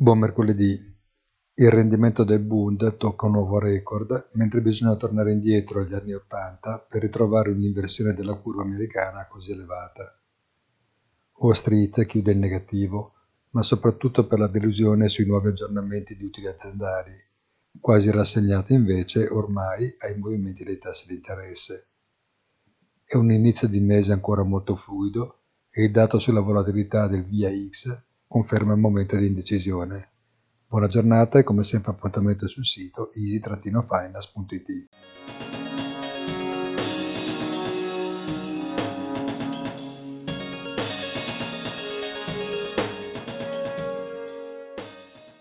Buon mercoledì. Il rendimento del Bund tocca un nuovo record, mentre bisogna tornare indietro agli anni Ottanta per ritrovare un'inversione della curva americana così elevata. Wall Street chiude in negativo, ma soprattutto per la delusione sui nuovi aggiornamenti di utili aziendali, quasi rassegnata invece ormai ai movimenti dei tassi di interesse. È un inizio di mese ancora molto fluido e il dato sulla volatilità del VIX conferma il momento di indecisione. Buona giornata e come sempre appuntamento sul sito easy-finance.it.